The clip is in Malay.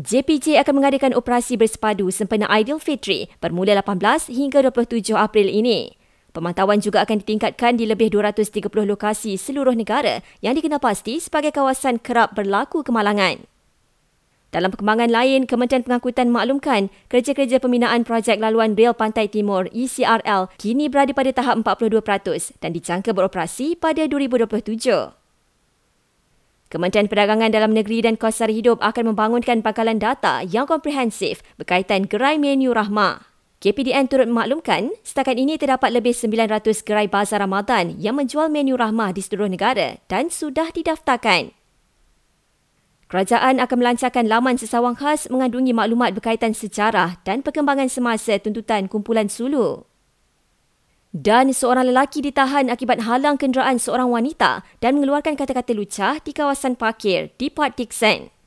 JPJ akan mengadakan operasi bersepadu sempena Aidilfitri bermula 18 hingga 27 April ini. Pemantauan juga akan ditingkatkan di lebih 230 lokasi seluruh negara yang dikenal pasti sebagai kawasan kerap berlaku kemalangan. Dalam perkembangan lain, Kementerian Pengangkutan maklumkan kerja-kerja pembinaan projek laluan Rel Pantai Timur ECRL kini berada pada tahap 42% dan dijangka beroperasi pada 2027. Kementerian Perdagangan Dalam Negeri dan Kos Hidup akan membangunkan pangkalan data yang komprehensif berkaitan gerai menu rahmah. KPDN turut memaklumkan, setakat ini terdapat lebih 900 gerai bazar Ramadan yang menjual menu rahmah di seluruh negara dan sudah didaftarkan. Kerajaan akan melancarkan laman sesawang khas mengandungi maklumat berkaitan sejarah dan perkembangan semasa tuntutan kumpulan Sulu dan seorang lelaki ditahan akibat halang kenderaan seorang wanita dan mengeluarkan kata-kata lucah di kawasan parkir di Port Dickson.